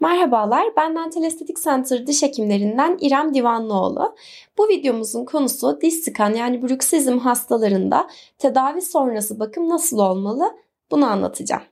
Merhabalar, ben Dental Estetik Center diş hekimlerinden İrem Divanlıoğlu. Bu videomuzun konusu diş sıkan yani bruksizm hastalarında tedavi sonrası bakım nasıl olmalı bunu anlatacağım.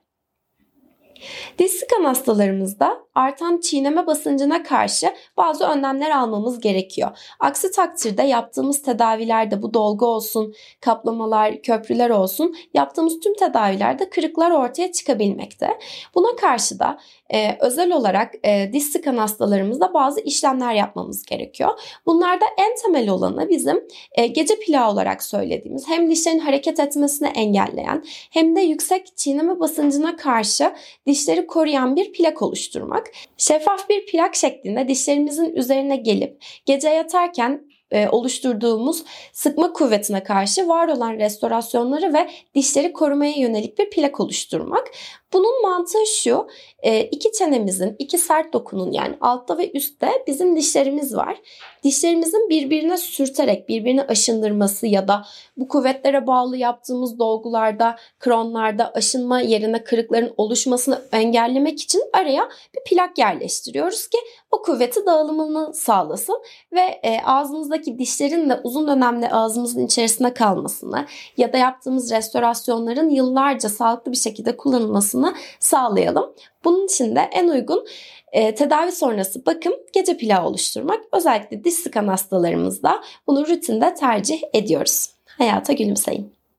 Diş sıkan hastalarımızda artan çiğneme basıncına karşı bazı önlemler almamız gerekiyor. Aksi takdirde yaptığımız tedavilerde bu dolgu olsun, kaplamalar, köprüler olsun yaptığımız tüm tedavilerde kırıklar ortaya çıkabilmekte. Buna karşı da e, özel olarak e, diş sıkan hastalarımızda bazı işlemler yapmamız gerekiyor. Bunlarda en temel olanı bizim e, gece plağı olarak söylediğimiz hem dişlerin hareket etmesini engelleyen hem de yüksek çiğneme basıncına karşı dişleri koruyan bir plak oluşturmak. Şeffaf bir plak şeklinde dişlerimizin üzerine gelip gece yatarken e, oluşturduğumuz sıkma kuvvetine karşı var olan restorasyonları ve dişleri korumaya yönelik bir plak oluşturmak. Bunun mantığı şu, e, iki çenemizin, iki sert dokunun yani altta ve üstte bizim dişlerimiz var. Dişlerimizin birbirine sürterek, birbirini aşındırması ya da bu kuvvetlere bağlı yaptığımız dolgularda, kronlarda aşınma yerine kırıkların oluşmasını engellemek için araya bir plak yerleştiriyoruz ki o kuvveti dağılımını sağlasın ve e, ağzımızdaki dişlerin de uzun dönemde ağzımızın içerisinde kalmasını ya da yaptığımız restorasyonların yıllarca sağlıklı bir şekilde kullanılmasını sağlayalım. Bunun için de en uygun e, tedavi sonrası bakım gece plağı oluşturmak. Özellikle diş sıkan hastalarımızda bunu rutinde tercih ediyoruz. Hayata gülümseyin.